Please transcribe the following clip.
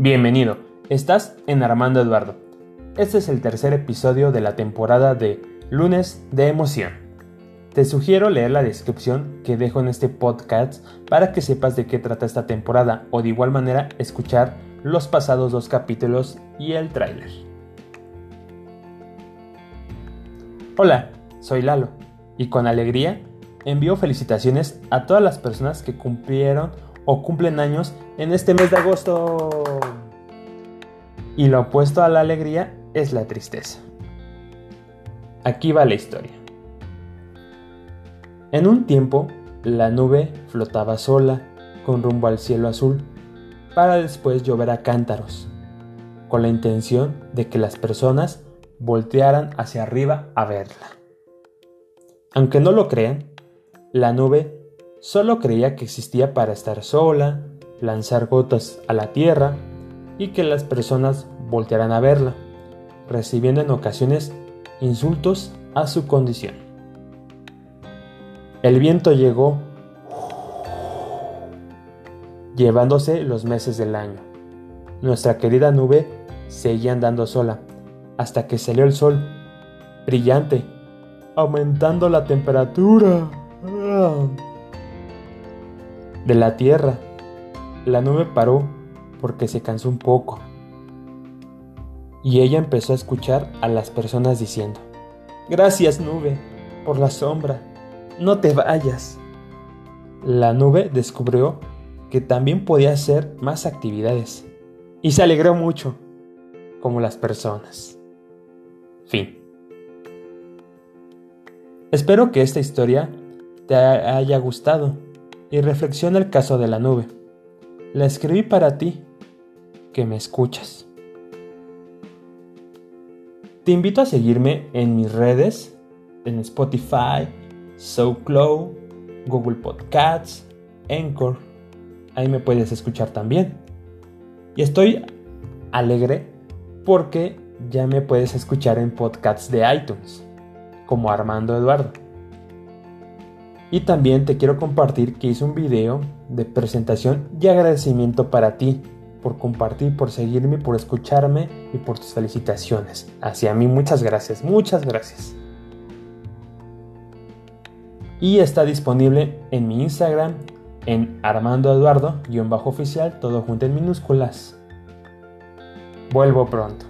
Bienvenido, estás en Armando Eduardo. Este es el tercer episodio de la temporada de Lunes de Emoción. Te sugiero leer la descripción que dejo en este podcast para que sepas de qué trata esta temporada o de igual manera escuchar los pasados dos capítulos y el tráiler. Hola, soy Lalo y con alegría envío felicitaciones a todas las personas que cumplieron o cumplen años en este mes de agosto. Y lo opuesto a la alegría es la tristeza. Aquí va la historia. En un tiempo, la nube flotaba sola con rumbo al cielo azul para después llover a cántaros, con la intención de que las personas voltearan hacia arriba a verla. Aunque no lo crean, la nube Solo creía que existía para estar sola, lanzar gotas a la tierra y que las personas voltearan a verla, recibiendo en ocasiones insultos a su condición. El viento llegó llevándose los meses del año. Nuestra querida nube seguía andando sola, hasta que salió el sol, brillante, aumentando la temperatura. De la tierra. La nube paró porque se cansó un poco. Y ella empezó a escuchar a las personas diciendo, Gracias nube, por la sombra, no te vayas. La nube descubrió que también podía hacer más actividades y se alegró mucho, como las personas. Fin. Espero que esta historia te haya gustado y reflexiona el caso de la nube. La escribí para ti, que me escuchas. Te invito a seguirme en mis redes, en Spotify, SoundCloud, Google Podcasts, Anchor. Ahí me puedes escuchar también. Y estoy alegre porque ya me puedes escuchar en podcasts de iTunes, como Armando Eduardo. Y también te quiero compartir que hice un video de presentación y agradecimiento para ti por compartir, por seguirme, por escucharme y por tus felicitaciones. Hacia mí muchas gracias, muchas gracias. Y está disponible en mi Instagram en Armando Eduardo-oficial, todo junto en minúsculas. Vuelvo pronto.